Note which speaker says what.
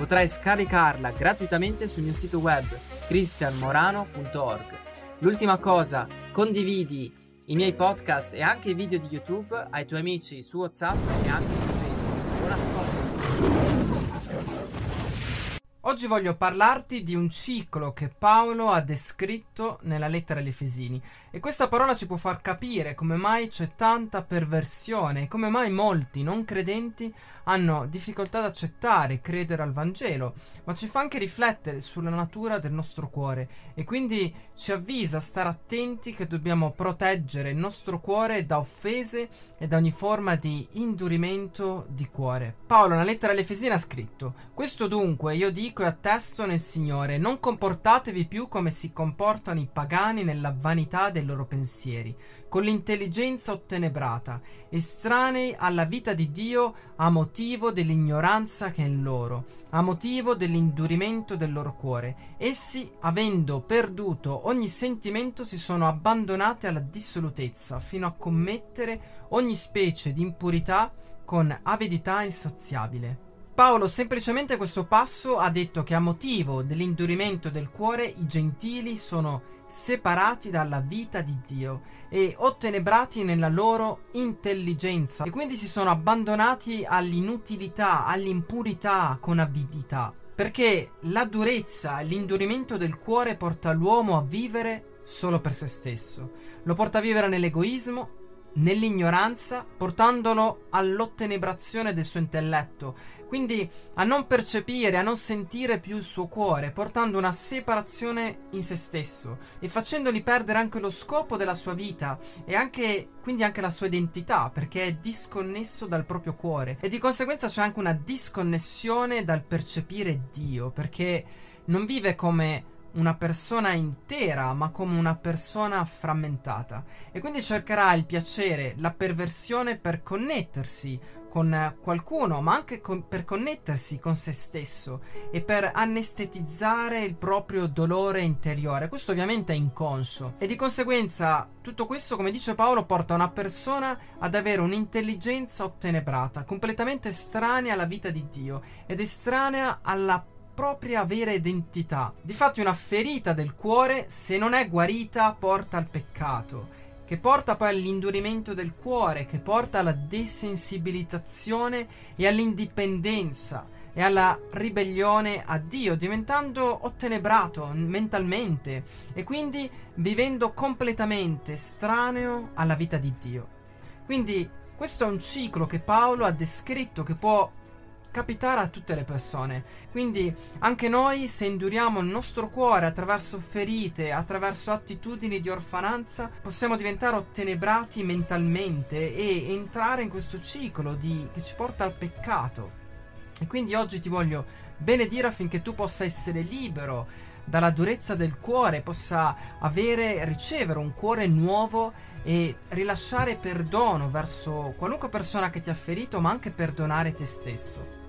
Speaker 1: Potrai scaricarla gratuitamente sul mio sito web cristianmorano.org. L'ultima cosa, condividi i miei podcast e anche i video di YouTube ai tuoi amici su WhatsApp e anche su Facebook. Buon ascolto! Oggi voglio parlarti di un ciclo che Paolo ha descritto nella lettera agli Efesini e questa parola ci può far capire come mai c'è tanta perversione come mai molti non credenti hanno difficoltà ad accettare e credere al Vangelo, ma ci fa anche riflettere sulla natura del nostro cuore e quindi ci avvisa a stare attenti che dobbiamo proteggere il nostro cuore da offese e da ogni forma di indurimento di cuore. Paolo nella lettera agli Efesini ha scritto: Questo dunque io dico e attesto nel Signore, non comportatevi più come si comportano i pagani nella vanità dei loro pensieri, con l'intelligenza ottenebrata, estranei alla vita di Dio a motivo dell'ignoranza che è in loro, a motivo dell'indurimento del loro cuore. Essi, avendo perduto ogni sentimento, si sono abbandonati alla dissolutezza, fino a commettere ogni specie di impurità con avidità insaziabile. Paolo semplicemente questo passo ha detto che a motivo dell'indurimento del cuore i gentili sono separati dalla vita di Dio e ottenebrati nella loro intelligenza e quindi si sono abbandonati all'inutilità, all'impurità con avidità. Perché la durezza, l'indurimento del cuore porta l'uomo a vivere solo per se stesso, lo porta a vivere nell'egoismo, nell'ignoranza, portandolo all'ottenebrazione del suo intelletto quindi a non percepire, a non sentire più il suo cuore, portando una separazione in se stesso e facendogli perdere anche lo scopo della sua vita e anche, quindi anche la sua identità, perché è disconnesso dal proprio cuore e di conseguenza c'è anche una disconnessione dal percepire Dio, perché non vive come una persona intera, ma come una persona frammentata. E quindi cercherà il piacere, la perversione per connettersi con qualcuno, ma anche con, per connettersi con se stesso e per anestetizzare il proprio dolore interiore. Questo ovviamente è inconscio e di conseguenza tutto questo, come dice Paolo, porta una persona ad avere un'intelligenza ottenebrata, completamente estranea alla vita di Dio ed estranea alla propria vera identità. Difatti una ferita del cuore, se non è guarita, porta al peccato che porta poi all'indurimento del cuore, che porta alla desensibilizzazione e all'indipendenza e alla ribellione a Dio, diventando ottenebrato mentalmente e quindi vivendo completamente estraneo alla vita di Dio. Quindi questo è un ciclo che Paolo ha descritto che può capitare a tutte le persone. Quindi anche noi, se induriamo il nostro cuore attraverso ferite, attraverso attitudini di orfananza, possiamo diventare ottenebrati mentalmente e entrare in questo ciclo di, che ci porta al peccato. E quindi oggi ti voglio benedire affinché tu possa essere libero dalla durezza del cuore, possa avere, ricevere un cuore nuovo e rilasciare perdono verso qualunque persona che ti ha ferito, ma anche perdonare te stesso.